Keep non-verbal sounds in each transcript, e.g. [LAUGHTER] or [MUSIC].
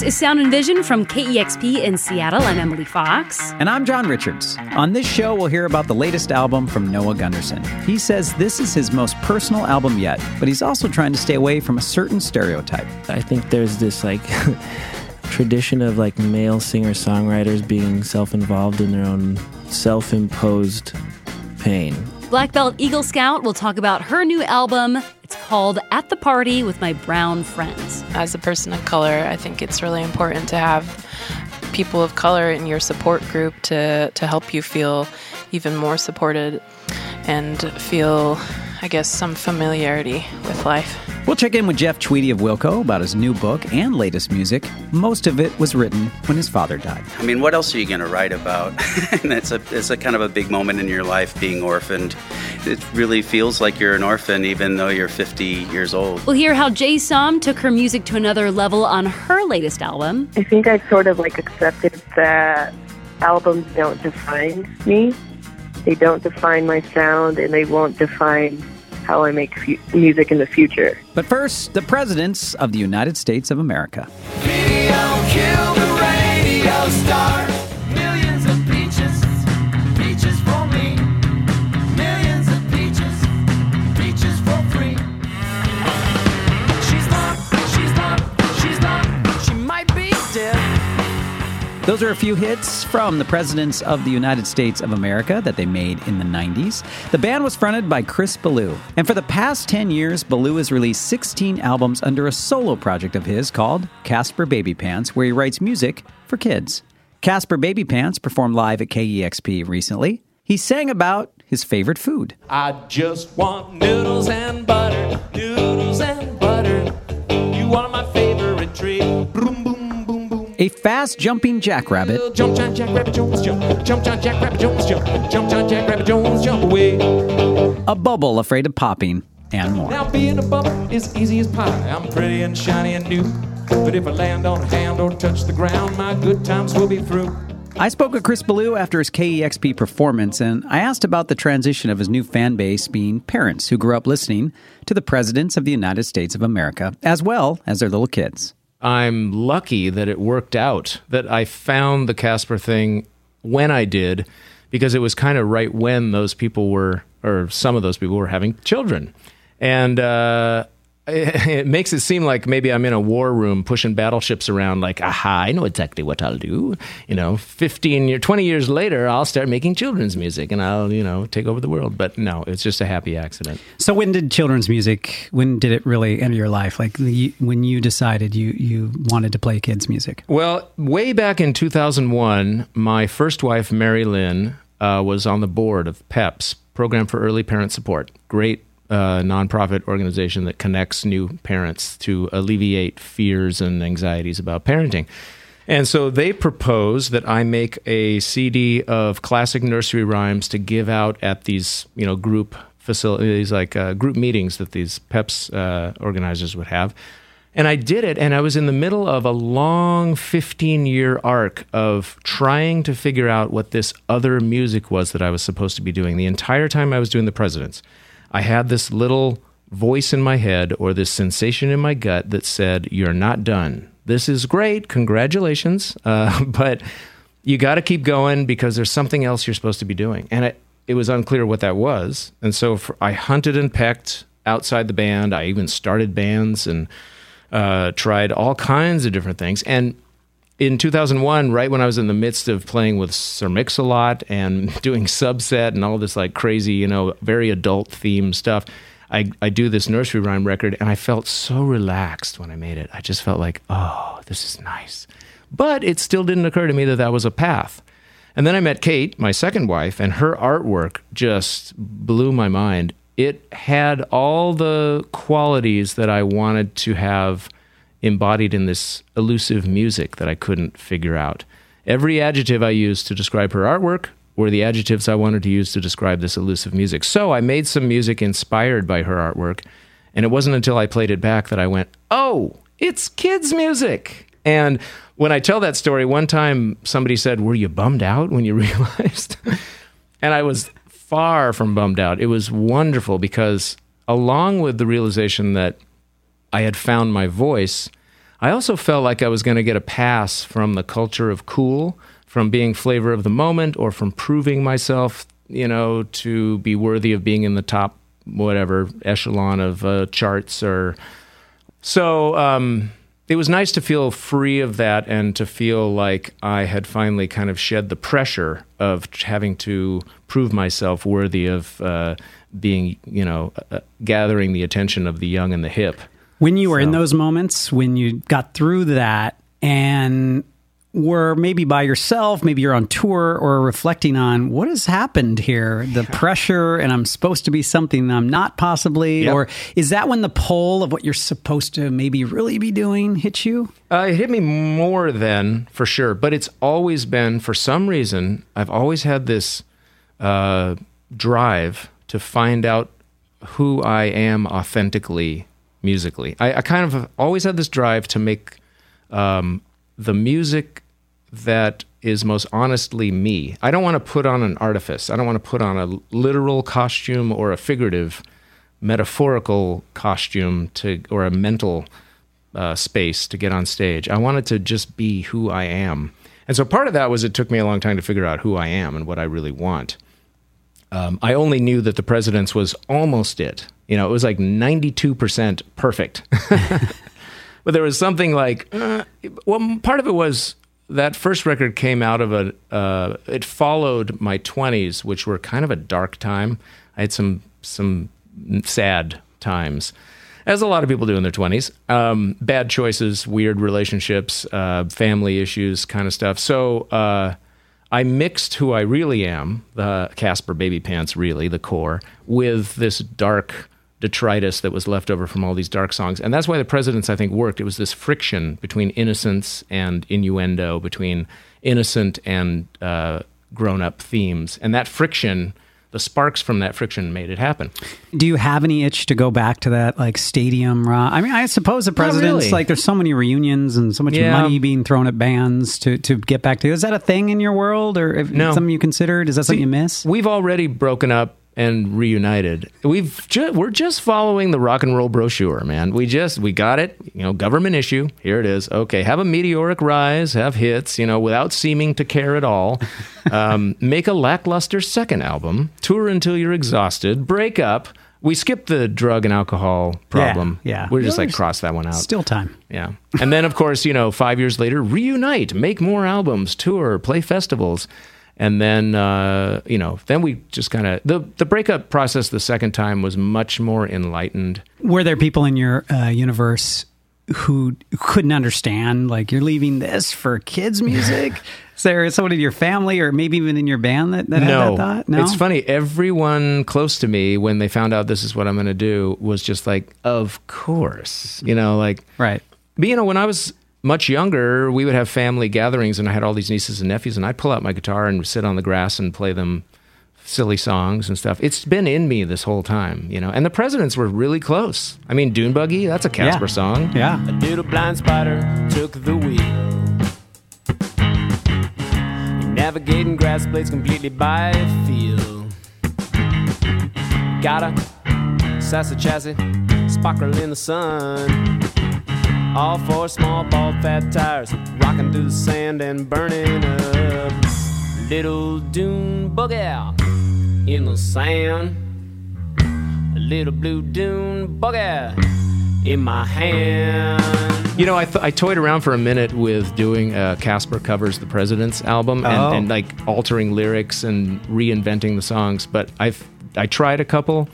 This is Sound and Vision from KEXP in Seattle. I'm Emily Fox. And I'm John Richards. On this show, we'll hear about the latest album from Noah Gundersen. He says this is his most personal album yet, but he's also trying to stay away from a certain stereotype. I think there's this like [LAUGHS] tradition of like male singer songwriters being self involved in their own self imposed pain. Black Belt Eagle Scout will talk about her new album. It's called At the Party with My Brown Friends. As a person of color, I think it's really important to have people of color in your support group to, to help you feel even more supported and feel, I guess, some familiarity with life. We'll check in with Jeff Tweedy of Wilco about his new book and latest music. Most of it was written when his father died. I mean, what else are you going to write about? [LAUGHS] and it's a, it's a kind of a big moment in your life being orphaned. It really feels like you're an orphan even though you're 50 years old. We'll hear how Jay Som took her music to another level on her latest album. I think I sort of like accepted that albums don't define me. They don't define my sound and they won't define how I make fu- music in the future. But first, the presidents of the United States of America. Those are a few hits from the presidents of the United States of America that they made in the 90s. The band was fronted by Chris Ballew. And for the past 10 years, Ballew has released 16 albums under a solo project of his called Casper Baby Pants, where he writes music for kids. Casper Baby Pants performed live at KEXP recently. He sang about his favorite food. I just want noodles and butter, A fast jumping jackrabbit, Jump, John, Jack Rabbit Jones, jump. Jump, John, Jack Rabbit Jones, jump. Jump, John, Jack Rabbit Jones, jump away. a bubble afraid of popping, and more. Now being a bubble is easy as pie. I'm pretty and shiny and new. But if I land on a hand or touch the ground, my good times will be through. I spoke with Chris Ballew after his KEXP performance, and I asked about the transition of his new fan base being parents who grew up listening to the presidents of the United States of America, as well as their little kids. I'm lucky that it worked out, that I found the Casper thing when I did, because it was kind of right when those people were, or some of those people were having children. And uh, it, [LAUGHS] it makes it seem like maybe I'm in a war room pushing battleships around, like, aha, I know exactly what I'll do. You know, 15 years, 20 years later, I'll start making children's music and I'll, you know, take over the world. But no, it's just a happy accident. So when did children's music? When did it really enter your life? Like the, when you decided you you wanted to play kids music? Well, way back in 2001, my first wife, Mary Lynn, uh, was on the board of PEPS, Program for Early Parent Support. Great uh, nonprofit organization that connects new parents to alleviate fears and anxieties about parenting. And so they propose that I make a CD of classic nursery rhymes to give out at these, you know, group facilities, like uh, group meetings that these PEPS uh, organizers would have. And I did it, and I was in the middle of a long 15 year arc of trying to figure out what this other music was that I was supposed to be doing. The entire time I was doing the presidents, I had this little voice in my head or this sensation in my gut that said, You're not done. This is great. Congratulations. [LAUGHS] Uh, but you got to keep going because there's something else you're supposed to be doing. And it, it was unclear what that was. And so for, I hunted and pecked outside the band. I even started bands and uh, tried all kinds of different things. And in 2001, right when I was in the midst of playing with Sir Mix-a-Lot and [LAUGHS] doing Subset and all this like crazy, you know, very adult theme stuff, I, I do this nursery rhyme record and I felt so relaxed when I made it. I just felt like, oh, this is nice. But it still didn't occur to me that that was a path. And then I met Kate, my second wife, and her artwork just blew my mind. It had all the qualities that I wanted to have embodied in this elusive music that I couldn't figure out. Every adjective I used to describe her artwork were the adjectives I wanted to use to describe this elusive music. So I made some music inspired by her artwork, and it wasn't until I played it back that I went, oh, it's kids' music. And when I tell that story, one time somebody said, Were you bummed out when you [LAUGHS] realized? and I was far from bummed out. It was wonderful because, along with the realization that I had found my voice, I also felt like I was going to get a pass from the culture of cool, from being flavor of the moment, or from proving myself, you know, to be worthy of being in the top whatever echelon of uh, charts or so. Um, it was nice to feel free of that and to feel like I had finally kind of shed the pressure of having to prove myself worthy of uh, being, you know, uh, gathering the attention of the young and the hip. When you were in those moments, when you got through that and were maybe by yourself, maybe you're on tour or reflecting on what has happened here, the pressure, and I'm supposed to be something I'm not possibly, Yep. or is that when the pull of what you're supposed to maybe really be doing hits you? Uh, it hit me more then, for sure. But it's always been, for some reason, I've always had this uh, drive to find out who I am authentically musically. I, I kind of always had this drive to make um, the music that is most honestly me. I don't want to put on an artifice. I don't want to put on a literal costume or a figurative, metaphorical costume to or a mental uh, space to get on stage. I wanted to just be who I am. And so part of that was it took me a long time to figure out who I am and what I really want. Um, I only knew that the president's was almost it. You know, it was like 92% perfect. [LAUGHS] but there was something like, uh, well, part of it was that first record came out of a, uh, it followed my 20s, which were kind of a dark time. I had some, some sad times, as a lot of people do in their 20s. Um, bad choices, weird relationships, uh, family issues, kind of stuff. So, uh, I mixed who I really am, the Casper Baby Pants, really, the core, with this dark detritus that was left over from all these dark songs. And that's why the Presidents, I think, worked. It was this friction between innocence and innuendo, between innocent and uh, grown up themes. And that friction, the sparks from that friction made it happen. Do you have any itch to go back to that like stadium rock? I mean, I suppose the presidents really. like there's so many reunions and so much Yeah. money being thrown at bands to to get back to. Is that a thing in your world, or if, No. something you considered? Is that something you miss? We've already broken up and reunited. We've ju- we're just following the rock and roll brochure, man. We just we got it. You know, government issue. Here it is. Okay, have a meteoric rise, have hits. You know, without seeming to care at all. [LAUGHS] Um, make a lackluster second album. Tour until you're exhausted. Break up. We skip the drug and alcohol problem. yeah. we're just like cross that one out. Still time. Yeah. And then, of course, you know, five years later, reunite, make more albums, tour, play festivals. And then, uh, you know, then we just kind of, the, the breakup process the second time was much more enlightened. Were there people in your uh, universe who couldn't understand? Like you're leaving this for kids' [LAUGHS] music. Is there someone in your family, or maybe even in your band that, that had that thought? No, it's funny. Everyone close to me, when they found out this is what I'm going to do, was just like, of course. You know, like, right. But you know, when I was much younger, we would have family gatherings, and I had all these nieces and nephews, and I'd pull out my guitar and sit on the grass and play them silly songs and stuff. It's been in me this whole time, you know. And the presidents were really close. I mean, Dune Buggy, that's a Casper Yeah. song. Yeah. A little blind spider took the wheel. Navigating grass blades completely by feel. Got a sassy chassis, sparkle in the sun. All four small bald fat tires, rocking through the sand and burning up. Little dune buggy in the sand. A little blue dune buggy in my hand. You know, I, th- I toyed around for a minute with doing uh, Casper covers the President's album and, Oh. and like altering lyrics and reinventing the songs, but I've I tried a couple,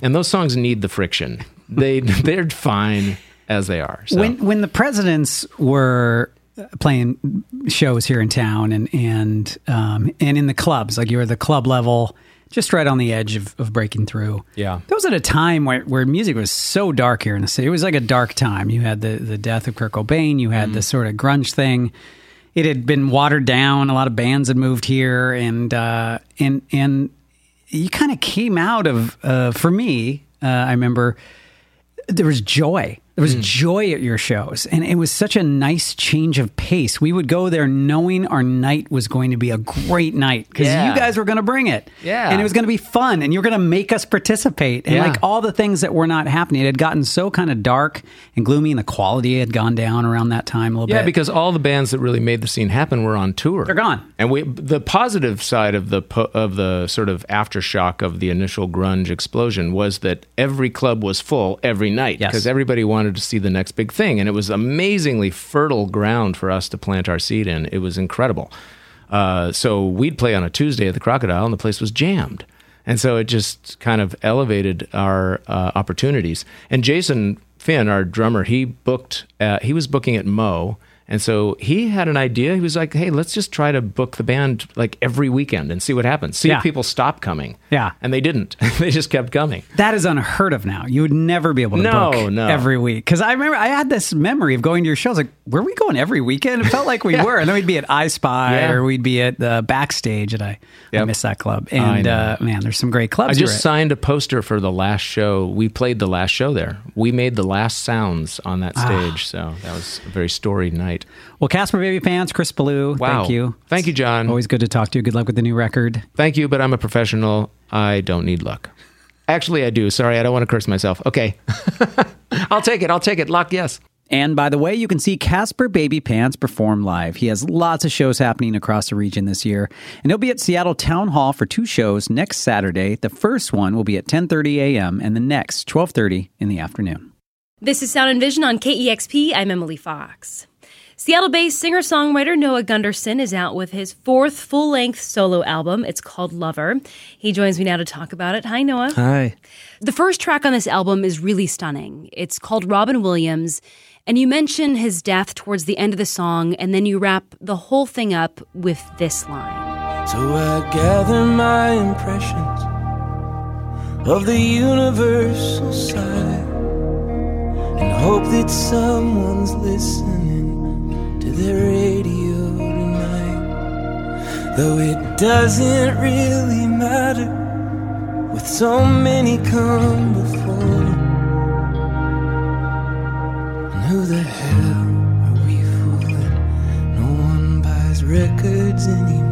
and those songs need the friction. They [LAUGHS] they're fine as they are. So. When when the presidents were playing shows here in town and and um, and in the clubs, like you were the club level, just right on the edge of, of breaking through. Yeah. that was at a time where, where music was so dark here in the city. It was like a dark time. You had the the death of Kurt Cobain. You had the sort of grunge thing. It had been watered down. A lot of bands had moved here, and uh, and and you kind of came out of uh, for me. Uh, I remember there was joy There was hmm. joy at your shows, and it was such a nice change of pace. We would go there knowing our night was going to be a great night because Yeah. you guys were going to bring it. Yeah. And it was going to be fun, and you were going to make us participate. And Yeah. like all the things that were not happening, it had gotten so kind of dark and gloomy, and the quality had gone down around that time a little Yeah, bit. Yeah, because all the bands that really made the scene happen were on tour. They're gone. And we the positive side of the po- of the sort of aftershock of the initial grunge explosion was that every club was full every night Yes. because everybody wanted to see the next big thing and it was amazingly fertile ground for us to plant our seed in. It was incredible. Uh, so we'd play on a Tuesday at the Crocodile and the place was jammed. And so it just kind of elevated our uh, opportunities. And Jason Finn, our drummer, he booked. Uh, he was booking at Mo, and so he had an idea. He was like, "Hey, let's just try to book the band like every weekend and see what happens. See Yeah. if people stop coming." Yeah. and they didn't. [LAUGHS] they just kept coming. That is unheard of now. You would never be able to No, book no. every week. Because I remember I had this memory of going to your shows. Like, were we going every weekend? It felt like we [LAUGHS] were. And then we'd be at I Spy Yeah. or we'd be at the backstage. And I, I miss that club. And uh, man, there's some great clubs. I just signed a poster for the last show. We played the last show there. We made the last sounds on that Ah. stage. So that was a very storied night. Well, Casper Baby Pants, Chris Ballew, Wow. thank you. Thank you, John. Always good to talk to you. Good luck with the new record. Thank you, but I'm a professional. I don't need luck. Actually, I do. Sorry, I don't want to curse myself. Okay. [LAUGHS] I'll take it. I'll take it. Luck, yes. And by the way, you can see Casper Baby Pants perform live. He has lots of shows happening across the region this year, and he'll be at Seattle Town Hall for two shows next Saturday. The first one will be at 10:30 a.m. and the next 12:30 in the afternoon. This is Sound and Vision on KEXP. I'm Emily Fox. Seattle based singer songwriter Noah Gundersen is out with his fourth full length solo album. It's called Lover. He joins me now to talk about it. Hi, Noah. Hi. The first track on this album is really stunning. It's called Robin Williams, and you mention his death towards the end of the song, and then you wrap the whole thing up with this line. So I gather my impressions of the universal side and hope that someone's listening their radio tonight. Though it doesn't really matter with so many come before. And who the hell are we fooling? No one buys records anymore.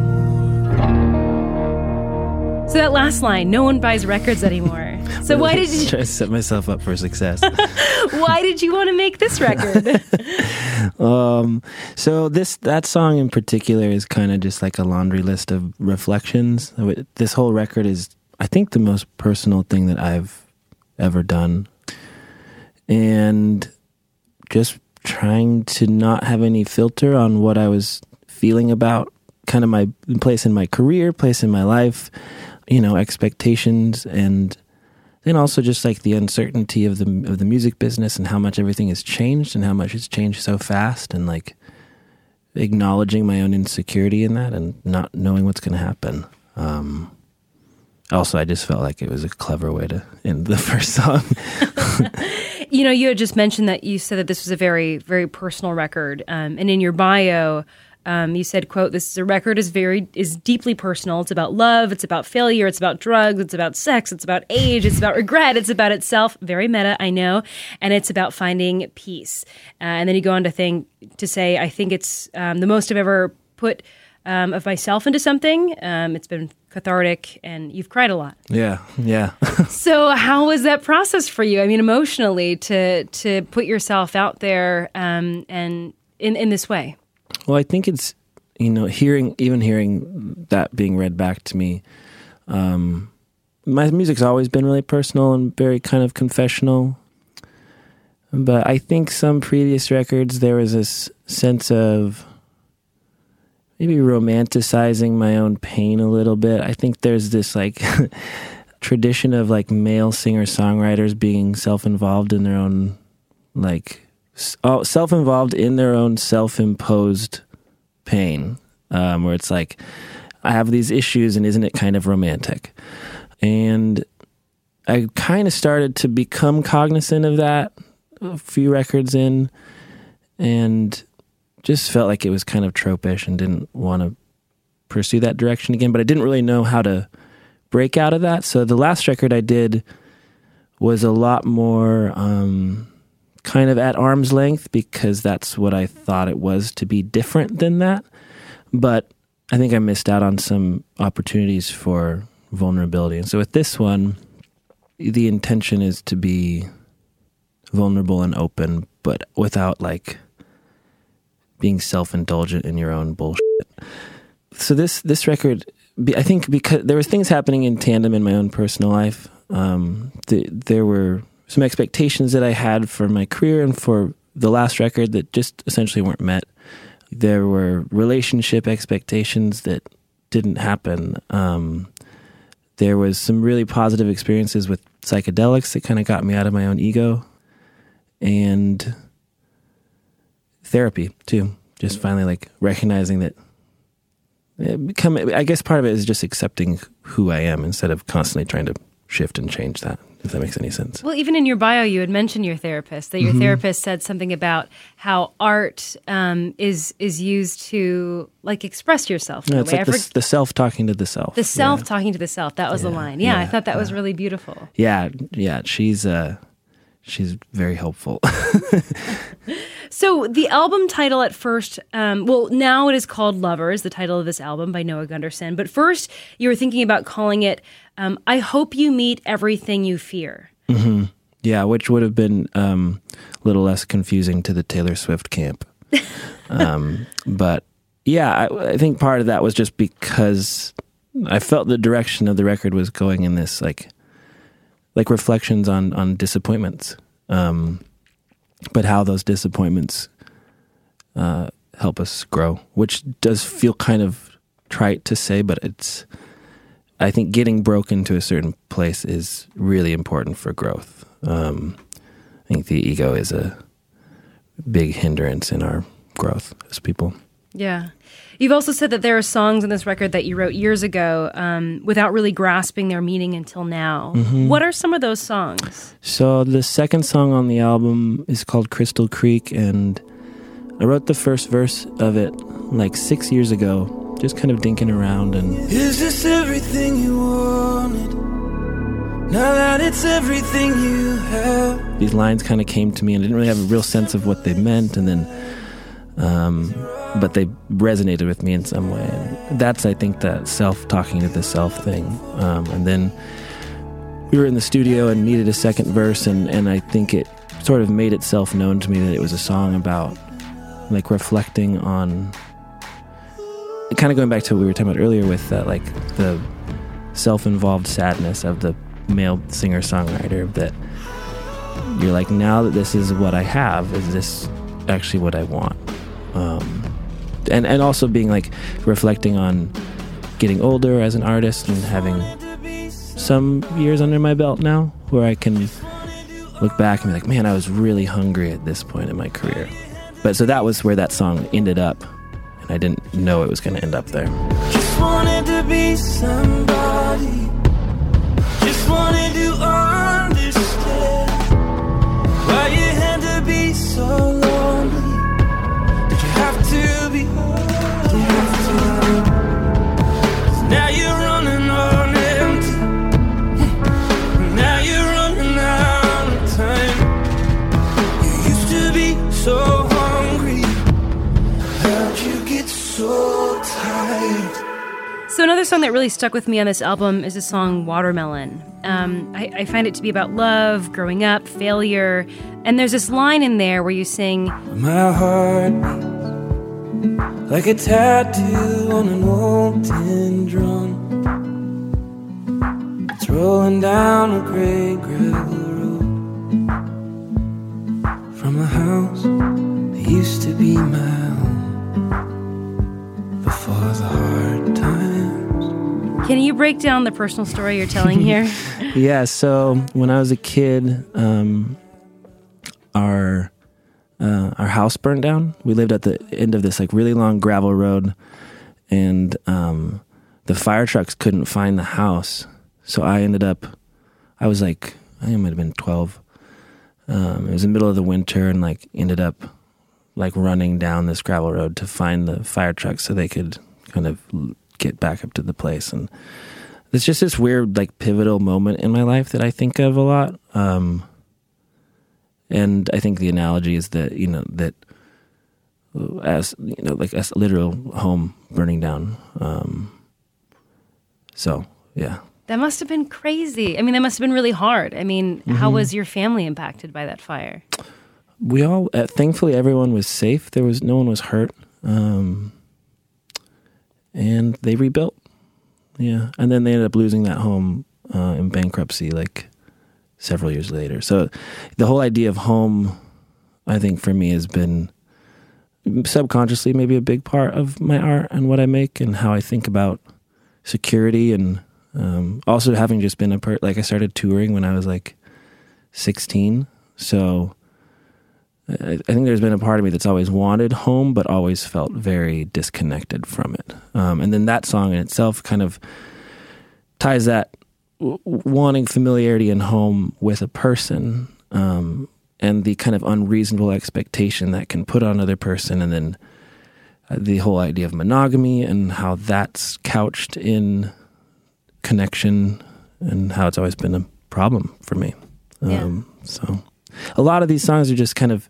So that last line, no one buys records anymore. So why did [LAUGHS] you try to set myself up for success? [LAUGHS] why did you want to make this record? [LAUGHS] um, so this that song in particular is kind of just like a laundry list of reflections. This whole record is, I think, the most personal thing that I've ever done, and just trying to not have any filter on what I was feeling about kind of my place in my career, place in my life, you know, expectations and then also just like the uncertainty of the of the music business and how much everything has changed and how much it's changed so fast and like acknowledging my own insecurity in that and not knowing what's going to happen. Um, also, I just felt like it was a clever way to end the [LAUGHS] first song. [LAUGHS] you know, you had just mentioned that you said that this was a very, very personal record, um, and in your bio, um, you said, "quote This is a record is very is deeply personal. It's about love. It's about failure. It's about drugs. It's about sex. It's about age. It's about regret. It's about itself. Very meta, I know, and it's about finding peace." Uh, and then you go on to think to say, "I think it's um, the most I've ever put." Um, of myself into something. Um, it's been cathartic, and you've cried a lot. yeah, yeah. [LAUGHS] So, how was that process for you? I mean, emotionally, to to put yourself out there um, and in in this way. Well, I think it's you know hearing even hearing that being read back to me. Um, my music's always been really personal and very kind of confessional, but I think some previous records there was this sense of maybe romanticizing my own pain a little bit. I think there's this like [LAUGHS] tradition of like male singer songwriters being self involved in their own like oh, self-involved in their own self-imposed pain um, where it's like i have these issues and isn't it kind of romantic? And i kind of started to become cognizant of that a few records in and just felt like it was kind of tropish and didn't want to pursue that direction again but i didn't really know how to break out of that. So the last record i did was a lot more um, kind of at arm's length because that's what I thought it was to be different than that. But I think I missed out on some opportunities for vulnerability. And so with this one, the intention is to be vulnerable and open, but without like being self-indulgent in your own bullshit. So this this record, I think, because there was things happening in tandem in my own personal life. Um, the, there were some expectations that I had for my career and for the last record that just essentially weren't met. There were relationship expectations that didn't happen. Um, there was some really positive experiences with psychedelics that kind of got me out of my own ego and therapy too just finally like recognizing that it become i guess part of it is just accepting who i am instead of constantly trying to shift and change that if that makes any sense Well, even in your bio, you had mentioned your therapist. That your Mhm. therapist said something about how art um, is is used to like express yourself. in yeah, it's way. like the, the self talking to the self the self yeah. talking to the self. That was the line. Yeah, I thought that was really beautiful. yeah yeah she's uh she's very helpful [LAUGHS] So the album title at first, um, well, now it is called "Lovers," the title of this album by Noah Gundersen. But first, you were thinking about calling it um, "I Hope You Meet Everything You Fear." hmm Yeah, which would have been um, a little less confusing to the Taylor Swift camp. [LAUGHS] um, but yeah, I, I think part of that was just because I felt the direction of the record was going in this like like reflections on on disappointments, um, but how those disappointments uh, help us grow, which does feel kind of trite to say, but it's I think getting broken to a certain place is really important for growth. Um, I think the ego is a big hindrance in our growth as people. Yeah. You've also said that there are songs in this record that you wrote years ago um, without really grasping their meaning until now. Mhm. What are some of those songs? So the second song on the album is called Crystal Creek, and I wrote the first verse of it like six years ago, just kind of dinking around and Is this everything you wanted? Now that it's everything you have. these lines kind of came to me and I didn't really have a real sense of what they meant and then um, but they resonated with me in some way and that's i think that self talking to the self thing um, and then we were in the studio and needed a second verse and, and i think it sort of made itself known to me that it was a song about like reflecting on kind of going back to what we were talking about earlier with that like the self-involved sadness of the male singer-songwriter that you're like now that this is what i have is this actually what i want? Um, and and also being like reflecting on getting older as an artist and having some years under my belt now where i can look back and be like man i was really hungry at this point in my career. But so that was where that song ended up i didn't know it was going to end up there Just wanted to be somebody. Just wanted to understand why you had to be so lonely. Did you have to be? Did you have to be? Now you're so? Another song that really stuck with me on this album is the song "Watermelon." Um, I, I find it to be about love, growing up, failure, and there's this line in there where you sing, My heart like a tattoo on an old tin drum. It's rolling down a gray gravel road from a house that used to be my home "Can you break down the personal story you're telling here?" [LAUGHS] [LAUGHS] yeah so when i was a kid um, our uh, our house burned down. We lived at the end of this like really long gravel road and um, the fire trucks couldn't find the house. So i ended up i was like i think i might have been 12 um, it was in the middle of the winter and like ended up like running down this gravel road to find the fire trucks so they could kind of get back up to the place and it's just this weird like pivotal moment in my life that I think of a lot. Um, and I think the analogy is that you know that uh, as you know like as a literal home burning down. Um, so yeah, That must have been crazy. I mean, that must have been really hard. I mean, Mm-hmm. how was your family impacted by that fire? we all uh, thankfully everyone was safe. There was no one was hurt, um, and they rebuilt. Yeah, and then they ended up losing that home uh, in bankruptcy like several years later. So the whole idea of home, I think for me has been subconsciously maybe a big part of my art and what I make and how I think about security and um, also having just been a part. Like I started touring when I was like sixteen, so. I think there's been a part of me that's always wanted home, but always felt very disconnected from it. Um, and then that song in itself kind of ties that w- wanting familiarity and home with a person um, and the kind of unreasonable expectation that can put on another person, and then uh, the whole idea of monogamy and how that's couched in connection and how it's always been a problem for me. Yeah. Um, So a lot of these songs are just kind of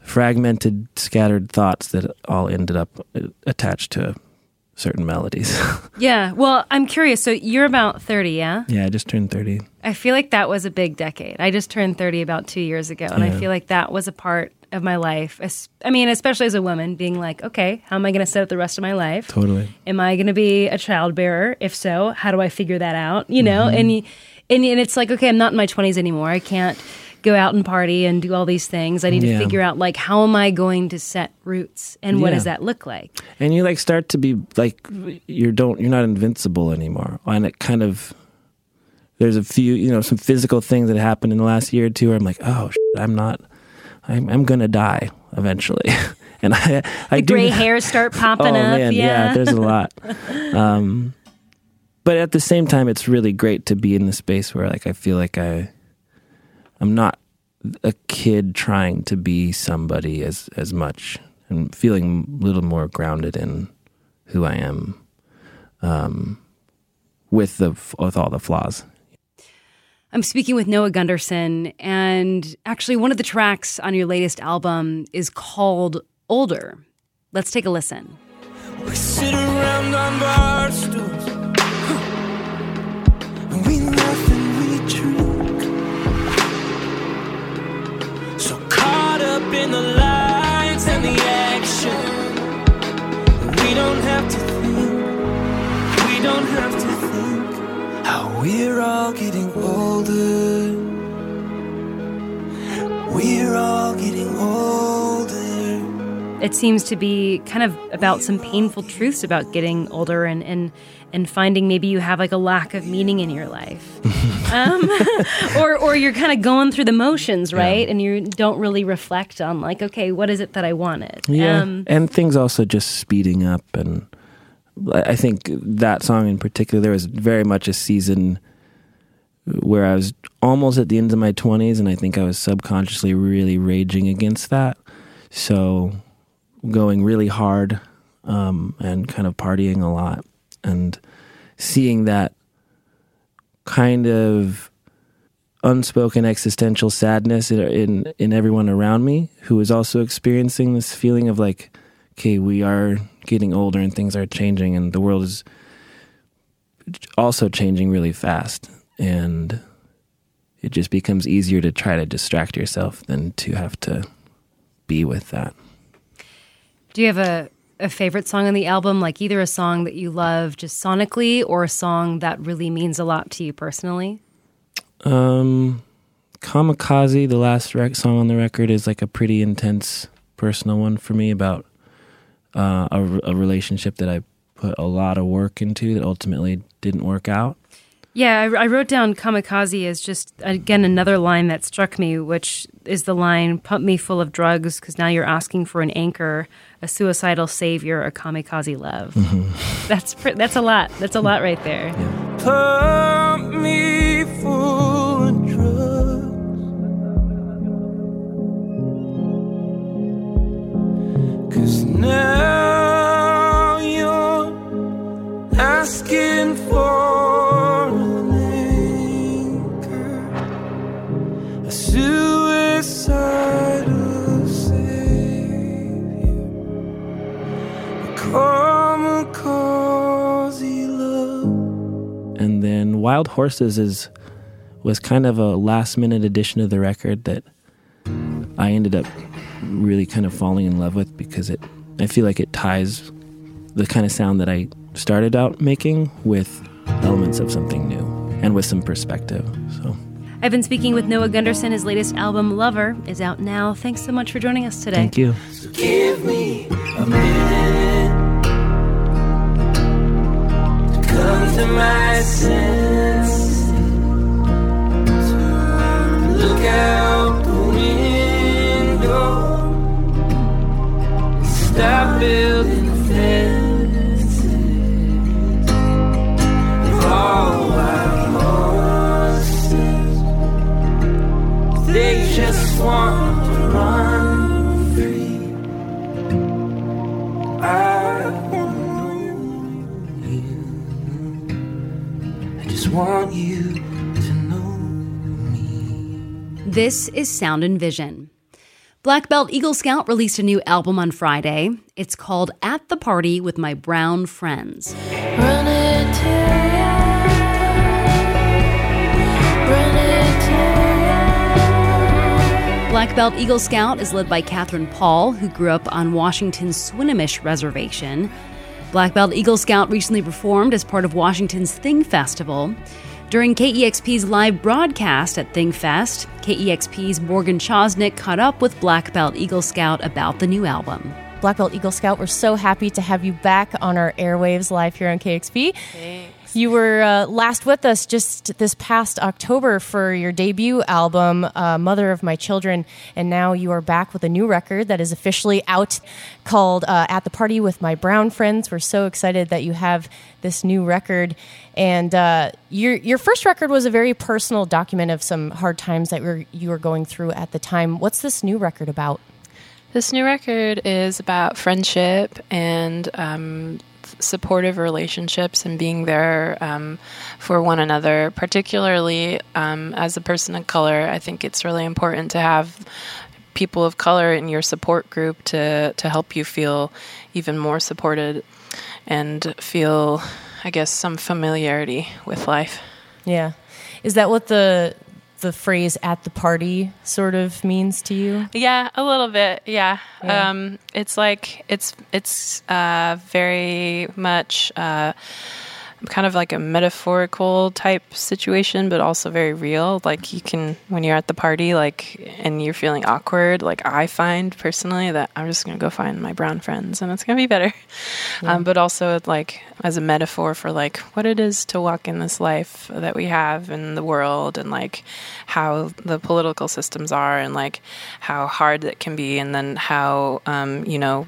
fragmented, scattered thoughts that all ended up uh, attached to certain melodies. [LAUGHS] Yeah. Well, I'm curious. So you're about 30, yeah? yeah, I just turned 30. I feel like that was a big decade. I just turned 30 about two years ago, and I feel like that was a part of my life. I mean, especially as a woman, being like, okay, how am I going to set up the rest of my life? Totally. Am I going to be a child bearer? If so, how do I figure that out? You know, Mm-hmm. and, and and it's like, okay, I'm not in my 20s anymore. I can't go out and party and do all these things. I need to figure out like how am I going to set roots and what Yeah. does that look like? And you like start to be like you don't you're not invincible anymore. And it kind of there's a few, you know, some physical things that happened in the last year or two where I'm like, "Oh, shit, I'm not I'm I'm going to die eventually." [LAUGHS] and I I The do gray [LAUGHS] hairs start popping oh up. man, yeah. there's a lot. [LAUGHS] Um, but at the same time, it's really great to be in the space where like I feel like I, I'm not a kid trying to be somebody as as much, and feeling a little more grounded in who I am, um, with the with all the flaws. I'm speaking with Noah Gundersen, and actually, one of the tracks on your latest album is called Older. Let's take a listen. The lights and the action, we don't have to think. We don't have to think how we're all getting older. We're all getting older. It seems to be kind of about some painful truths about getting older and and and finding maybe you have like a lack of meaning in your life, [LAUGHS] um, [LAUGHS] or or you're kind of going through the motions, right? And you don't really reflect on like, okay, what is it that I wanted? Yeah, Um, and things also just speeding up, and I I think that song in particular, there was very much a season where I was almost at the end of my twenties, and I think I was subconsciously really raging against that. So, going really hard um, and kind of partying a lot, and seeing that kind of unspoken existential sadness in, in in everyone around me who is also experiencing this feeling of like okay we are getting older and things are changing and the world is also changing really fast. And it just becomes easier to try to distract yourself than to have to be with that. Do you have a, a favorite song on the album, like either a song that you love just sonically or a song that really means a lot to you personally? Um, Kamikaze, the last rec- song on the record, is like a pretty intense personal one for me about uh, a, a relationship that I put a lot of work into that ultimately didn't work out. Yeah, I, I wrote down kamikaze as just, again, another line that struck me, which is the line pump me full of drugs because now you're asking for an anchor, a suicidal savior, a kamikaze love. Mm-hmm. [LAUGHS] That's, pr- that's a lot. That's a lot right there. Pump me full of drugs. Cause now you're asking for And then Wild Horses is was kind of a last minute addition to the record that I ended up really kind of falling in love with because it I feel like it ties the kind of sound that I started out making with elements of something new and with some perspective. So I've been speaking with Noah Gundersen. His latest album, Lover, is out now. Thanks so much for joining us today. Thank you. So to my senses. Want you to know me. This is Sound and Vision. Black Belt Eagle Scout released a new album on Friday. It's called At the Party with My Brown Friends. Run it to ya. Run it to ya. Black Belt Eagle Scout is led by Katherine Paul, who grew up on Washington's Swinomish Reservation. Black Belt Eagle Scout recently performed as part of Washington's Thing Festival. During KEXP's live broadcast at Thing Fest, KEXP's Morgan Chosnick caught up with Black Belt Eagle Scout about the new album. Black Belt Eagle Scout, we're so happy to have you back on our airwaves live here on KEXP. You were uh, last with us just this past October for your debut album, uh, Mother of My Children, and now you are back with a new record that is officially out called uh, At the Party with My Brown Friends. We're so excited that you have this new record. And uh, your, your first record was a very personal document of some hard times that were, you were going through at the time. What's this new record about? This new record is about friendship and um, supportive relationships and being there um, for one another. Particularly um, as a person of color, I think it's really important to have people of color in your support group to to help you feel even more supported and feel, I guess, some familiarity with life. Yeah. Is that what the the phrase at the party sort of means to you? Yeah, a little bit. Yeah. Yeah. Um, it's like it's it's uh, very much uh, kind of like a metaphorical type situation, but also very real. Like you can when you're at the party, like and you're feeling awkward. Like I find personally that I'm just gonna go find my brown friends, and it's gonna be better. Um, but also like as a metaphor for like what it is to walk in this life that we have in the world, and like how the political systems are, and like how hard it can be, and then how um, you know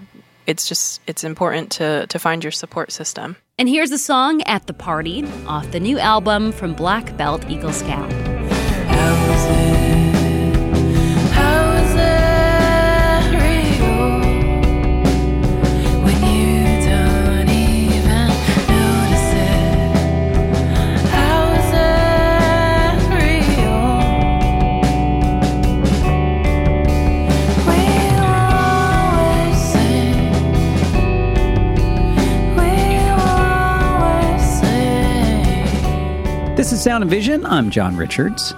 it's just it's important to to find your support system. And here's a song At the Party off the new album from Black Belt Eagle Scout. This is Sound and Vision. I'm John Richards.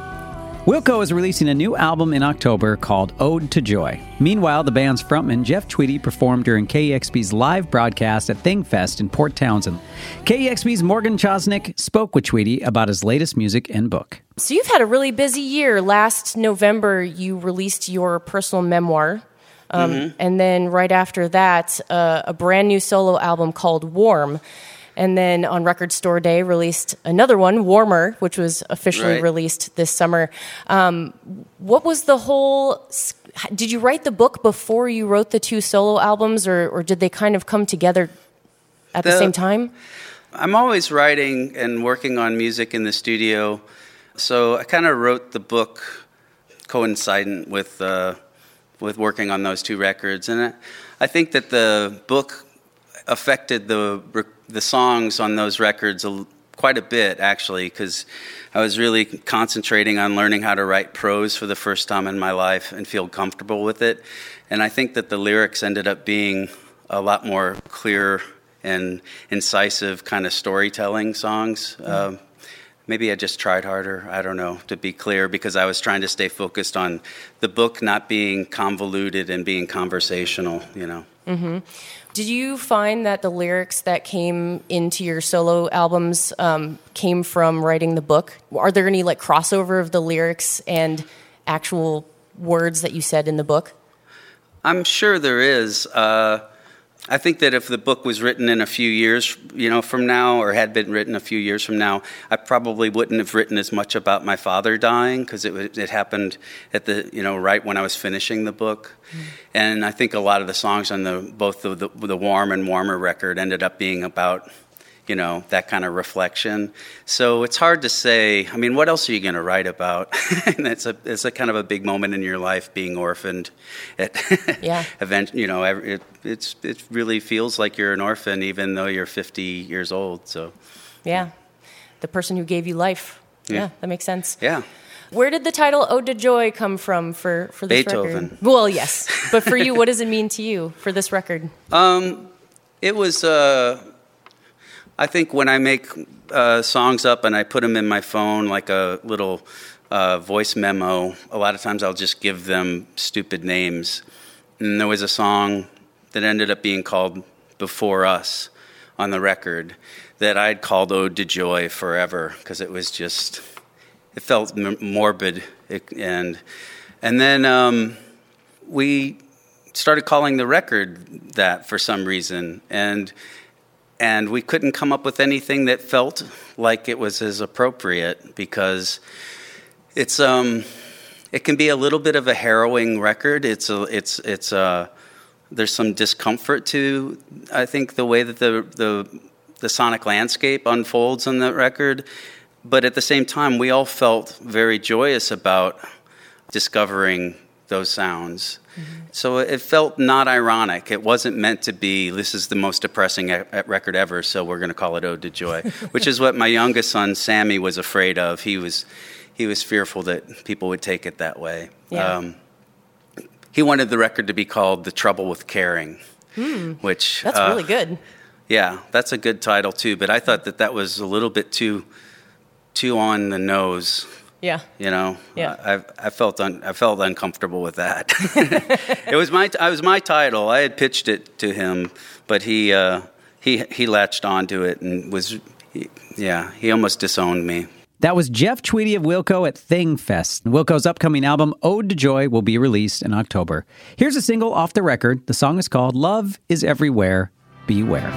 Wilco is releasing a new album in October called Ode to Joy. Meanwhile, the band's frontman Jeff Tweedy performed during KEXP's live broadcast at Thingfest in Port Townsend. KEXP's Morgan Chosnick spoke with Tweedy about his latest music and book. So you've had a really busy year. Last November, you released your personal memoir. Um, And then right after that, uh, a brand new solo album called Warm. And then on Record Store Day, released another one, Warmer, which was officially Right. released this summer. Um, what was the whole? Did you write the book before you wrote the two solo albums, or, or did they kind of come together at the, The- same time? I'm always writing and working on music in the studio, so I kind of wrote the book coincident with uh, with working on those two records, and I, I think that the book affected the the songs on those records a quite a bit actually because I was really concentrating on learning how to write prose for the first time in my life and feel comfortable with it, and I think that the lyrics ended up being a lot more clear and incisive kind of storytelling songs. Um, maybe I just tried harder. I don't know, to be clear, because I was trying to stay focused on the book not being convoluted and being conversational, you know. hmm Did you find that the lyrics that came into your solo albums um, came from writing the book? Are there any like crossover of the lyrics and actual words that you said in the book? I'm sure there is. Uh, I think that if the book was written in a few years, you know, from now, or had been written a few years from now, I probably wouldn't have written as much about my father dying because it, it happened at the, you know, right when I was finishing the book. And I think a lot of the songs on the both the, the, the warm and warmer record ended up being about, you know, that kind of reflection. So it's hard to say. I mean, what else are you going to write about? [LAUGHS] and it's a it's a kind of a big moment in your life, being orphaned. At [LAUGHS] Yeah. event, you know, it it's it really feels like you're an orphan, even though you're 50 years old. So Yeah. The person who gave you life. Yeah, Yeah. that makes sense. yeah. Where did the title "Ode to Joy" come from for for this Beethoven. record? Well, yes, [LAUGHS] but for you, what does it mean to you for this record? Um, it was. Uh, I think when I make uh, songs up and I put them in my phone, like a little uh, voice memo, a lot of times I'll just give them stupid names. And there was a song that ended up being called "Before Us" on the record that I'd called "Ode to Joy" forever because it was just. It felt m- morbid, it, and and then um, we started calling the record that for some reason and and we couldn't come up with anything that felt like it was as appropriate because it's um it can be a little bit of a harrowing record. It's a it's it's a there's some discomfort to I think the way that the the the sonic landscape unfolds on that record. But at the same time we all felt very joyous about discovering those sounds so it felt not ironic. It wasn't meant to be, this is the most depressing e- record ever, so we're going to call it Ode to Joy, [LAUGHS] which is what my youngest son, Sammy, was afraid of. He was, he was fearful that people would take it that way. Yeah. Um, he wanted the record to be called The Trouble with Caring, Hmm. which. That's uh, really good. Yeah, that's a good title too, but I thought that that was a little bit too, too on the nose. Yeah. You know, Yeah. I, I felt un, I felt uncomfortable with that. [LAUGHS] [LAUGHS] it was my it was my title. I had pitched it to him, but he uh, he he latched onto it and was he, yeah he almost disowned me. That was Jeff Tweedy of Wilco at Thing Fest. Wilco's upcoming album, Ode to Joy, will be released in October. Here's a single off the record. The song is called Love is Everywhere. Beware.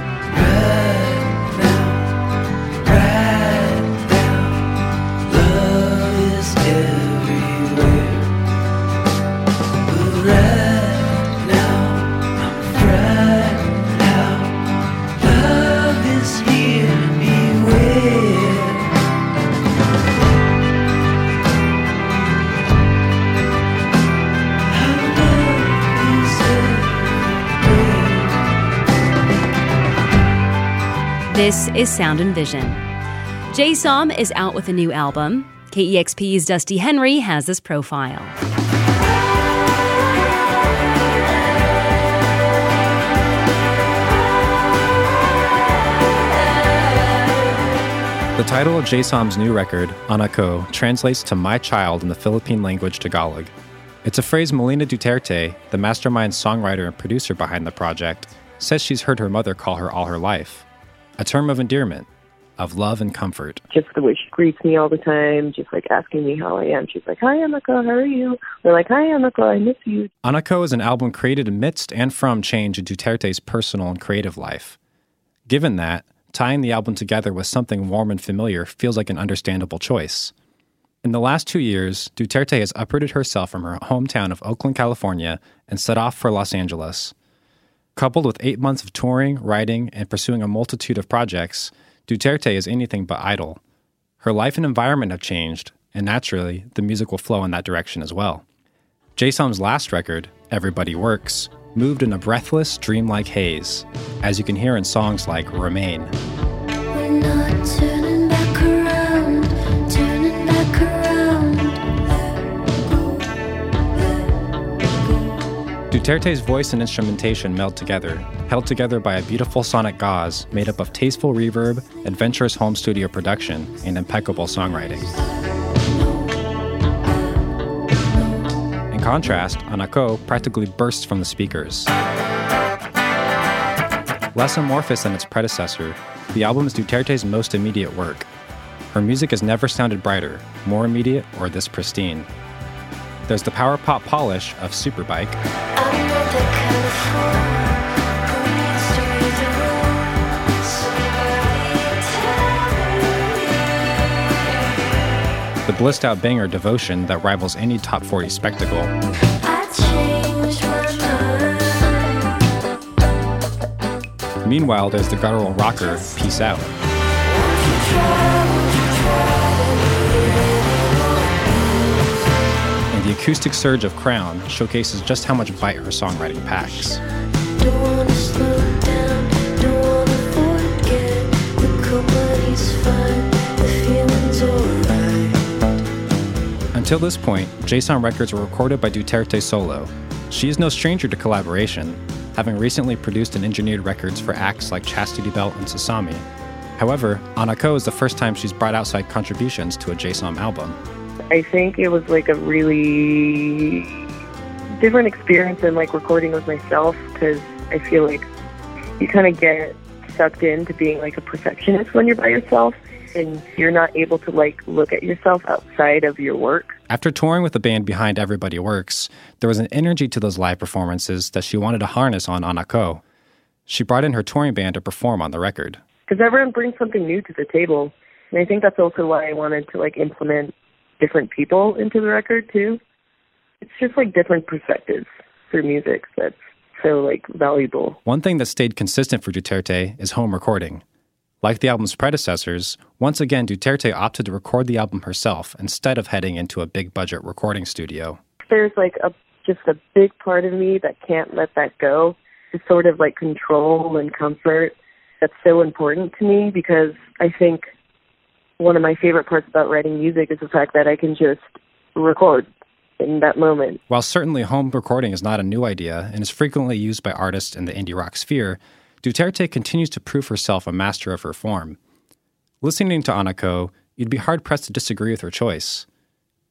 This is Sound and Vision. Jay Som is out with a new album. KEXP's Dusty Henry has this profile. The title of Jay Som's new record, Anak Ko, translates to My Child in the Philippine language Tagalog. It's a phrase Melina Duterte, the mastermind songwriter and producer behind the project, says she's heard her mother call her all her life. A term of endearment, of love and comfort. Just the way she greets me all the time, just like asking me how I am. She's like, "Hi, Emiko, how are you?" We're like, "Hi, Emiko, I miss you." Anak Ko is an album created amidst and from change in Duterte's personal and creative life. Given that, tying the album together with something warm and familiar feels like an understandable choice. In the last two years, Duterte has uprooted herself from her hometown of Oakland, California, and set off for Los Angeles. Coupled with eight months of touring, writing, and pursuing a multitude of projects, Duterte is anything but idle. Her life and environment have changed, and naturally, the music will flow in that direction as well. Jay Som's last record, Everybody Works, moved in a breathless, dreamlike haze, as you can hear in songs like Remain. Duterte's voice and instrumentation meld together, held together by a beautiful sonic gauze made up of tasteful reverb, adventurous home studio production, and impeccable songwriting. In contrast, Anak Ko practically bursts from the speakers. Less amorphous than its predecessor, the album is Duterte's most immediate work. Her music has never sounded brighter, more immediate, or this pristine. There's the power pop polish of Superbike. The blissed out banger Devotion that rivals any top 40 spectacle. Meanwhile, there's the guttural rocker Peace Out. The acoustic surge of Crown showcases just how much bite her songwriting packs. Until this point, Jay Som records were recorded by Duterte solo. She is no stranger to collaboration, having recently produced and engineered records for acts like Chastity Belt and Sasami. However, Anak Ko is the first time she's brought outside contributions to a Jay Som album. I think it was like a really different experience than like recording with myself because I feel like you kind of get sucked into being like a perfectionist when you're by yourself and you're not able to like look at yourself outside of your work. After touring with the band behind Everybody Works, there was an energy to those live performances that she wanted to harness on Anak Ko. She brought in her touring band to perform on the record. because everyone brings something new to the table and i think that's also why i wanted to like implement different people into the record too it's just like different perspectives for music that's so like valuable One thing that stayed consistent for Duterte is home recording. Like the album's predecessors, once again Duterte opted to record the album herself instead of heading into a big budget recording studio. there's like a just a big part of me that can't let that go the sort of like control and comfort that's so important to me because i think one of my favorite parts about writing music is the fact that i can just record in that moment While certainly home recording is not a new idea and is frequently used by artists in the indie rock sphere, Duterte continues to prove herself a master of her form. Listening to Anak Ko, you'd be hard pressed to disagree with her choice.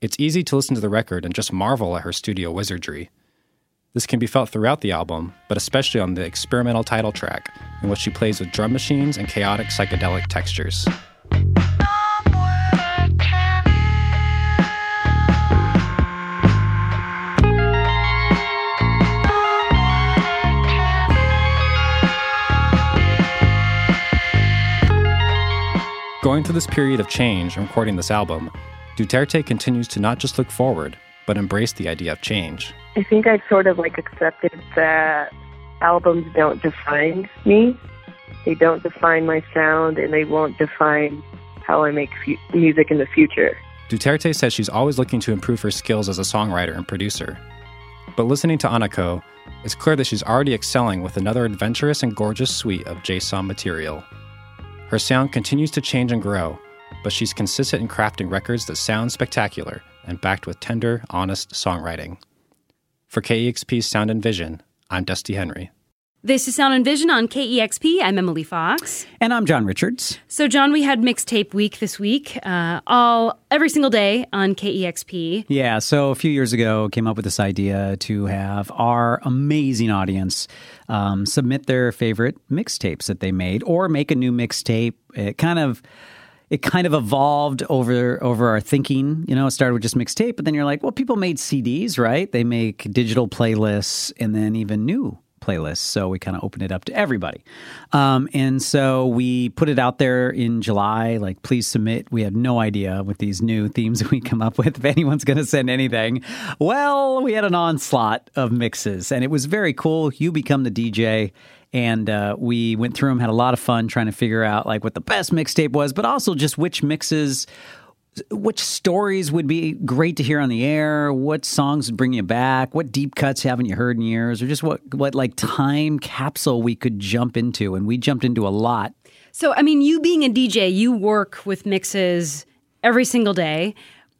It's easy to listen to the record and just marvel at her studio wizardry. This can be felt throughout the album, but especially on the experimental title track, in which she plays with drum machines and chaotic psychedelic textures. Going through this period of change and recording this album, Duterte continues to not just look forward, but embrace the idea of change. I think I've sort of like accepted that albums don't define me. They don't define my sound and they won't define how I make fu- music in the future. Duterte says she's always looking to improve her skills as a songwriter and producer. But listening to Anak Ko, it's clear that she's already excelling with another adventurous and gorgeous suite of Jay Som material. Her sound continues to change and grow, but she's consistent in crafting records that sound spectacular and backed with tender, honest songwriting. For KEXP's Sound and Vision, I'm Dusty Henry. This is Sound and Vision on KEXP. I'm Emily Fox. And I'm John Richards. So, John, we had mixtape week this week, uh, all every single day on KEXP. Yeah, so a few years ago, came up with this idea to have our amazing audience um, submit their favorite mixtapes that they made, or make a new mixtape. It kind of it kind of evolved over over our thinking. You know, it started with just mixtape, but then you're like, well, people made CDs, right? They make digital playlists, and then even new playlists. So we kind of opened it up to everybody. Um, and so we put it out there in July, like, please submit. We had no idea with these new themes [LAUGHS] we come up with if anyone's going to send anything. Well, we had an onslaught of mixes, and it was very cool. You become the DJ. And uh, we went through them, had a lot of fun trying to figure out like what the best mixtape was, but also just which mixes which stories would be great to hear on the air what songs would bring you back what deep cuts haven't you heard in years or just what what like time capsule we could jump into and we jumped into a lot So, I mean, you being a DJ, you work with mixes every single day.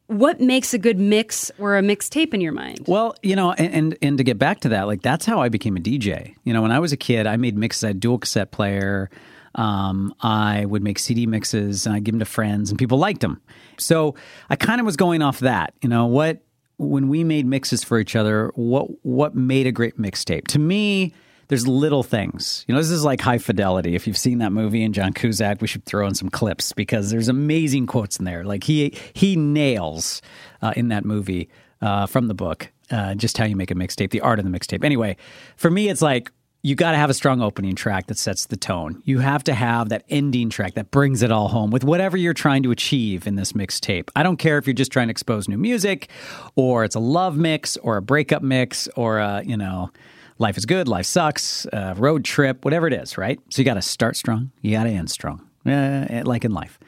what makes a good mix or a mixtape in your mind? Well, you know, and, and and to get back to that, like that's how I became a DJ. You know, when I was a kid, I made mixes. I had dual cassette player. Um, I would make CD mixes and I give them to friends, and people liked them. So I kind of was going off that. You know, what when we made mixes for each other, what what made a great mixtape? To me, there's little things. You know, this is like High Fidelity. If you've seen that movie and John Cusack, we should throw in some clips because there's amazing quotes in there. Like he he nails uh, in that movie uh, from the book uh, just how you make a mixtape, the art of the mixtape. Anyway, for me, it's like you got to have a strong opening track that sets the tone. You have to have that ending track that brings it all home with whatever you're trying to achieve in this mixtape. I don't care if you're just trying to expose new music or it's a love mix or a breakup mix or a, you know, life is good, life sucks, uh, road trip, whatever it is, right? So you got to start strong, you got to end strong, uh, like in life.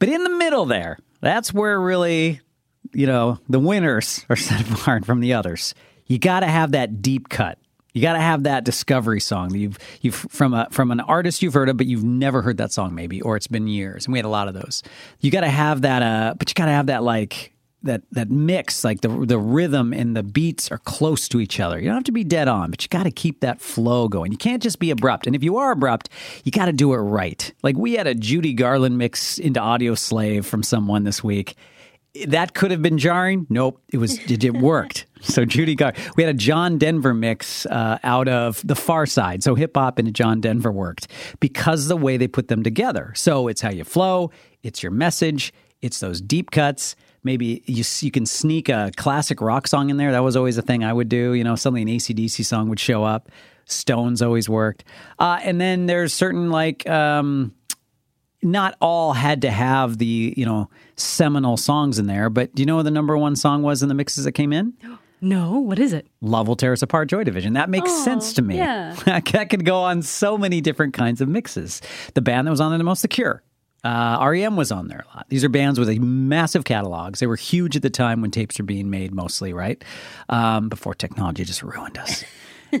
But in the middle there, that's where really, you know, the winners are set [LAUGHS] apart from the others. You got to have that deep cut. You got to have that discovery song that you've you've from a from an artist you've heard of, but you've never heard that song maybe, or it's been years. And we had a lot of those. You got to have that, uh, but you got to have that like that that mix, like the the rhythm and the beats are close to each other. You don't have to be dead on, but you got to keep that flow going. You can't just be abrupt. And if you are abrupt, you got to do it right. Like we had a Judy Garland mix into Audioslave from someone this week. That could have been jarring. Nope, it was. It, it worked. So Judy Gar, we had a John Denver mix uh, out of the Pharcyde. So hip hop and John Denver worked because the way they put them together. So it's how you flow. It's your message. It's those deep cuts maybe you you can sneak a classic rock song in there. That was always a thing I would do. You know, suddenly an AC/DC song would show up. Stones always worked. Uh, and then there's certain like um, not all had to have the you know seminal songs in there. But do you know what the number one song was in the mixes that came in? [GASPS] No, what is it? Love will tear us apart, Joy Division. That makes Oh, sense to me. yeah. [LAUGHS] that could go on so many different kinds of mixes. The band that was on there the most, The Cure. Uh, REM was on there a lot. These are bands with a massive catalogs. They were huge at the time when tapes were being made, mostly, right? Um, before technology just ruined us.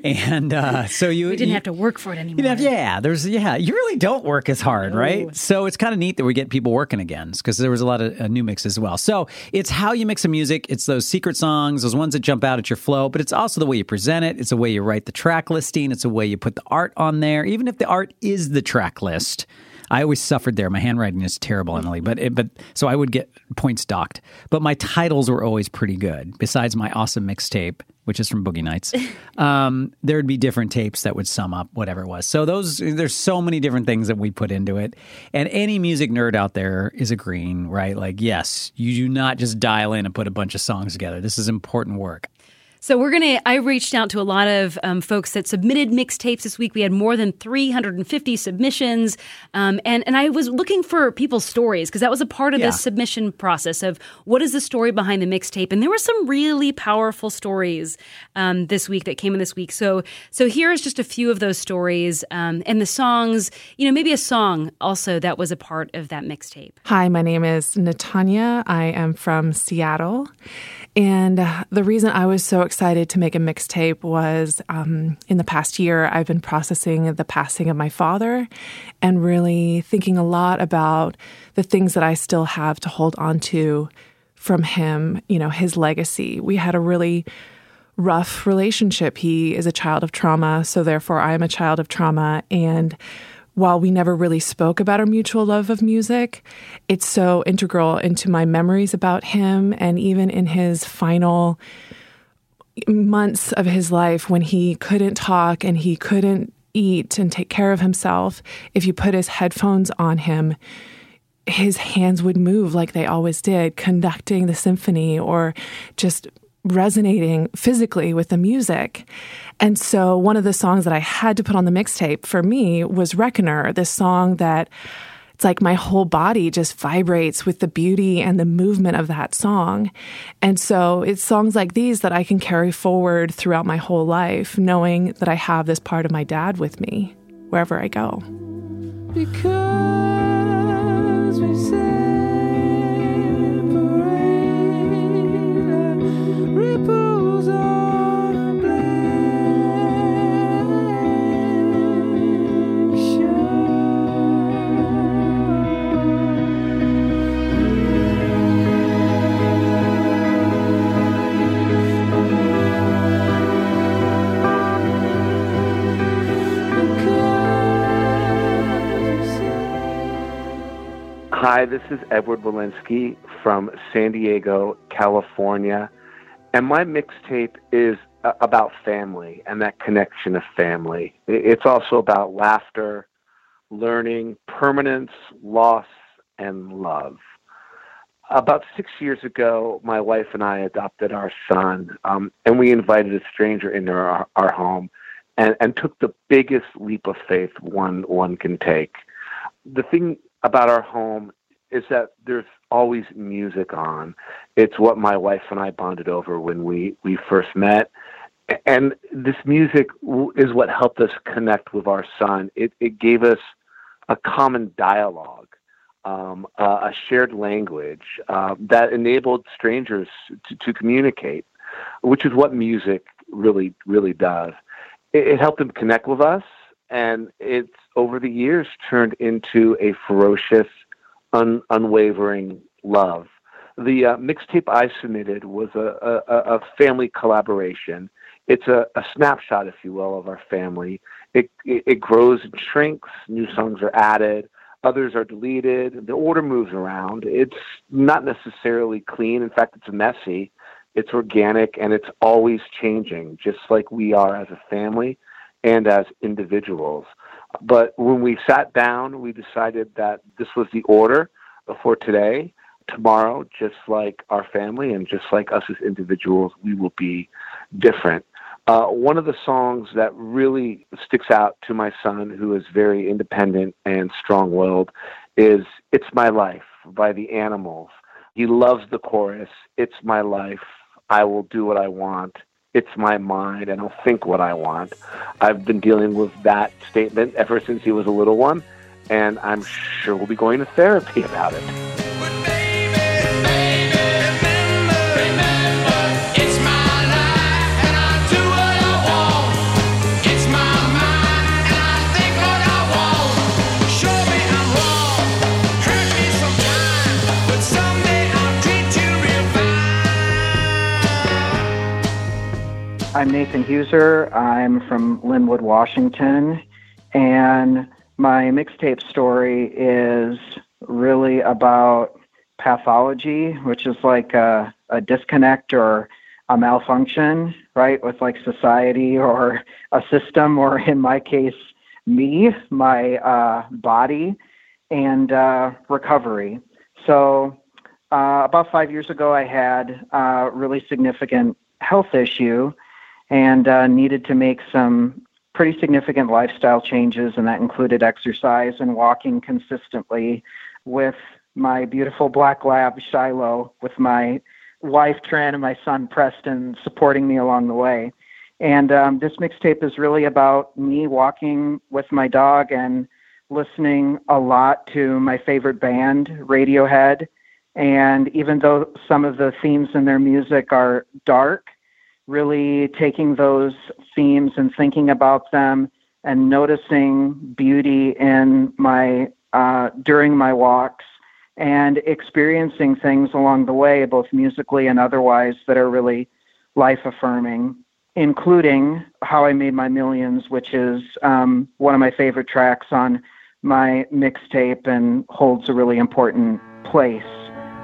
[LAUGHS] and uh, so you We didn't you- have to work for it anymore. Have- yeah, there's yeah. You really don't work as hard, right? So it's kind of neat that we get people working again because there was a lot of uh, new mixes as well. So it's how you mix the music. It's those secret songs, those ones that jump out at your flow, but it's also the way you present it. It's the way you write the track listing. It's the way you put the art on there, even if the art is the track list. I always suffered there. My handwriting is terrible, Emily, but it, but so I would get points docked. But my titles were always pretty good. Besides my awesome mixtape, which is from Boogie Nights, [LAUGHS] um, there would be different tapes that would sum up whatever it was. So those there's so many different things that we put into it. And any music nerd out there is agreeing, right? Like, yes, you do not just dial in and put a bunch of songs together. This is important work. So we're gonna. I reached out to a lot of um, folks that submitted mixtapes this week. We had more than 350 submissions, um, and and I was looking for people's stories because that was a part of Yeah. this submission process of what is the story behind the mixtape. And there were some really powerful stories um, this week that came in this week. So so here's just a few of those stories um, and the songs. You know, maybe a song also that was a part of that mixtape. Hi, my name is Natanya. I am from Seattle. And uh, the reason I was so excited to make a mixtape was um, in the past year, I've been processing the passing of my father and really thinking a lot about the things that I still have to hold on to from him, you know, his legacy. We had a really rough relationship. He is a child of trauma, so therefore I am a child of trauma. And while we never really spoke about our mutual love of music, it's so integral into my memories about him and even in his final months of his life when he couldn't talk and he couldn't eat and take care of himself. If you put his headphones on him, his hands would move like they always did, conducting the symphony or just resonating physically with the music. And so, one of the songs that I had to put on the mixtape for me was Reckoner, this song that it's like my whole body just vibrates with the beauty and the movement of that song. And so, it's songs like these that I can carry forward throughout my whole life, knowing that I have this part of my dad with me wherever I go. Because Hi, this is Edward Walensky from San Diego, California. And my mixtape is about family and that connection of family. It's also about laughter, learning, permanence, loss, and love. About six years ago, my wife and I adopted our son, um, and we invited a stranger into our, our home and, and took the biggest leap of faith one, one can take. The thing about our home is that there's always music on. It's what my wife and I bonded over when we, we first met. And this music is what helped us connect with our son. It, it gave us a common dialogue, um, uh, a shared language uh, that enabled strangers to, to communicate, which is what music really, really does. It, it helped them connect with us, and it's over the years turned into a ferocious, un, unwavering love. The uh, mixtape I submitted was a, a, a family collaboration. It's a, a snapshot, if you will, of our family. It, it, it grows and shrinks. New songs are added. Others are deleted. The order moves around. It's not necessarily clean. In fact, it's messy. It's organic and it's always changing, just like we are as a family and as individuals. But when we sat down, we decided that this was the order for today. Tomorrow, just like our family and just like us as individuals, we will be different. Uh, one of the songs that really sticks out to my son, who is very independent and strong willed, is It's My Life by the Animals. He loves the chorus It's my life. I will do what I want. It's my mind, and I'll think what I want. I've been dealing with that statement ever since he was a little one, and I'm sure we'll be going to therapy about it. I'm Nathan Huser. I'm from Lynnwood, Washington. And my mixtape story is really about pathology, which is like a, a disconnect or a malfunction, right, with like society or a system, or in my case, me, my uh, body, and uh, recovery. So, uh, about five years ago, I had a really significant health issue and uh, needed to make some pretty significant lifestyle changes, and that included exercise and walking consistently with my beautiful black lab Shiloh, with my wife Tran and my son Preston supporting me along the way. And um, this mixtape is really about me walking with my dog and listening a lot to my favorite band, Radiohead. And even though some of the themes in their music are dark, really taking those themes and thinking about them and noticing beauty in my uh, during my walks and experiencing things along the way, both musically and otherwise, that are really life affirming, including How I Made My Millions, which is um, one of my favorite tracks on my mixtape and holds a really important place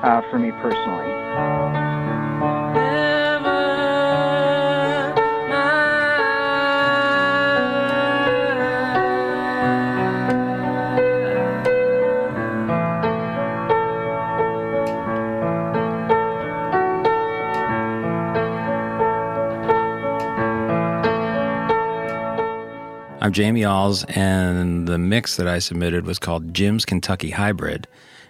uh, for me personally. I'm Jamie Alls, and the mix that I submitted was called Jim's Kentucky Hybrid.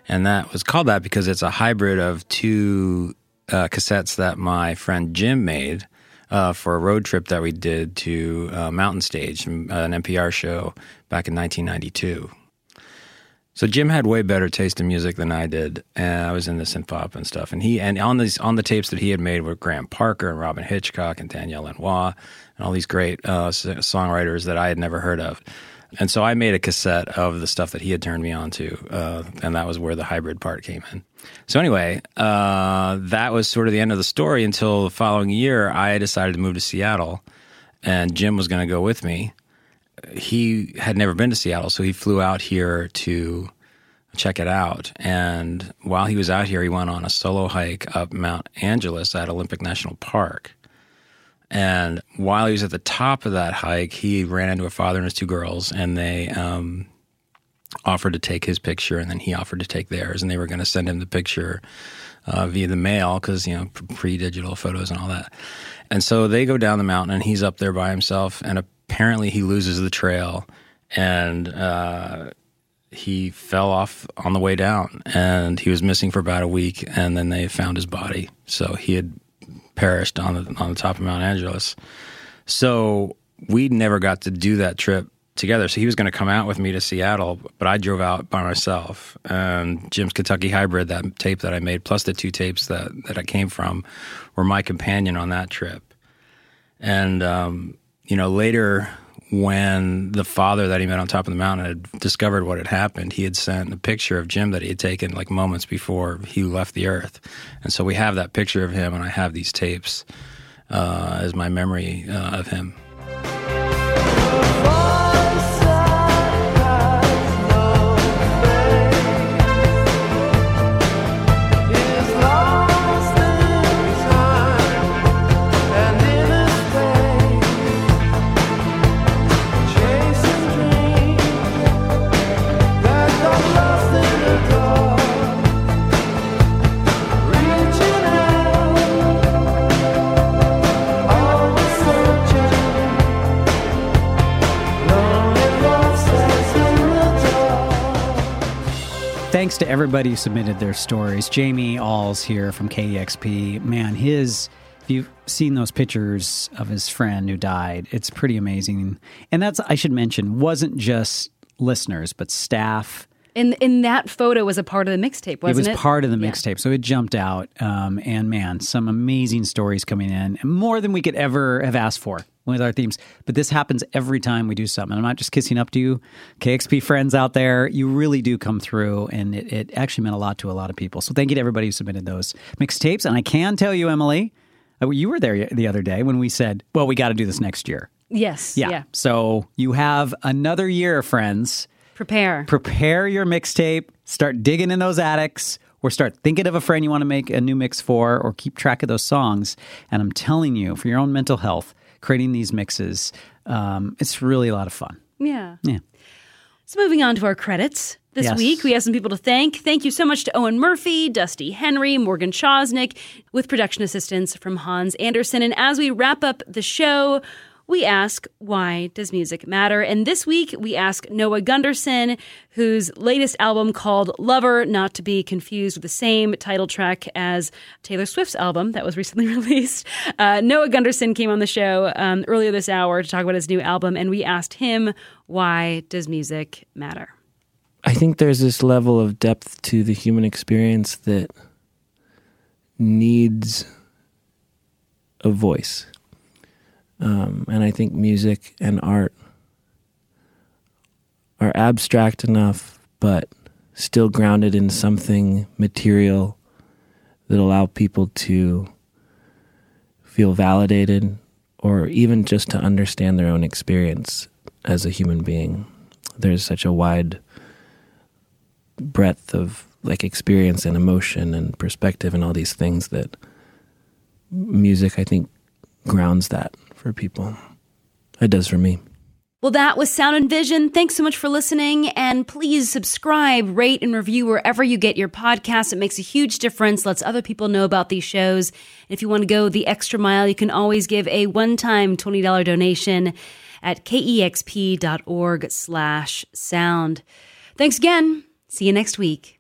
And that was called that because it's a hybrid of two uh, cassettes that my friend Jim made uh, for a road trip that we did to uh, Mountain Stage, an NPR show back in 1992. So Jim had way better taste in music than I did, and I was into synth pop and stuff. And he and on these on the tapes that he had made with Graham Parker and Robyn Hitchcock and Daniel Lanois and all these great uh, songwriters that I had never heard of. And so I made a cassette of the stuff that he had turned me on to, uh, and that was where the hybrid part came in. So anyway, uh, that was sort of the end of the story until the following year. I decided to move to Seattle, and Jim was going to go with me. He had never been to Seattle, so he flew out here to check it out. And while he was out here, he went on a solo hike up Mount Angeles at Olympic National Park. And while he was at the top of that hike, he ran into a father and his two girls, and they um, offered to take his picture, and then he offered to take theirs, and they were going to send him the picture uh, via the mail because you know pre-digital photos and all that. And so they go down the mountain, and he's up there by himself, and apparently he loses the trail, and uh, he fell off on the way down, and he was missing for about a week, and then they found his body. So he had perished on the on the top of Mount Angeles. So we never got to do that trip together. So he was going to come out with me to Seattle, but I drove out by myself. And Jim's Kentucky Hybrid, that tape that I made, plus the two tapes that that I came from, were my companion on that trip. And um, you know, later when the father that he met on top of the mountain had discovered what had happened, he had sent a picture of Jim that he had taken like moments before he left the earth. And so we have that picture of him, and I have these tapes uh, as my memory uh, of him. To everybody who submitted their stories. Jamie Alls here from KEXP. Man, his if you've seen those pictures of his friend who died, it's pretty amazing. And that's I should mention wasn't just listeners, but staff. And and that photo was a part of the mixtape, wasn't it it? was part of the Yeah. mixtape, so it jumped out. Um, and man, some amazing stories coming in, and more than we could ever have asked for with our themes. But this happens every time we do something. I'm not just kissing up to you, KEXP friends out there. You really do come through, and it, it actually meant a lot to a lot of people. So thank you to everybody who submitted those mixtapes. And I can tell you, Emily, uh, you were there the other day when we said, "Well, we got to do this next year." Yes. Yeah. yeah. So you have another year, friends. Prepare. Prepare your mixtape. Start digging in those attics or start thinking of a friend you want to make a new mix for or keep track of those songs. And I'm telling you, for your own mental health, creating these mixes, um, it's really a lot of fun. Yeah. Yeah. So moving on to our credits. This Yes. week, we have some people to thank. Thank you so much to Owen Murphy, Dusty Henry, Morgan Chosnyk, with production assistance from Hans Anderson. And as we wrap up the show, we ask, why does music matter? And this week, we ask Noah Gundersen, whose latest album called Lover, not to be confused with the same title track as Taylor Swift's album that was recently [LAUGHS] released. Uh, Noah Gundersen came on the show um, earlier this hour to talk about his new album, and we asked him, why does music matter? I think there's this level of depth to the human experience that needs a voice. Um, and I think music and art are abstract enough, but still grounded in something material that allow people to feel validated or even just to understand their own experience as a human being. There's such a wide breadth of like experience and emotion and perspective and all these things that music I think grounds that for people. It does for me. Well, that was Sound and Vision. Thanks so much for listening. And please subscribe, rate, and review wherever you get your podcasts. It makes a huge difference, lets other people know about these shows. If you want to go the extra mile, you can always give a one-time $20 donation at kexp.org slash sound. Thanks again. See you next week.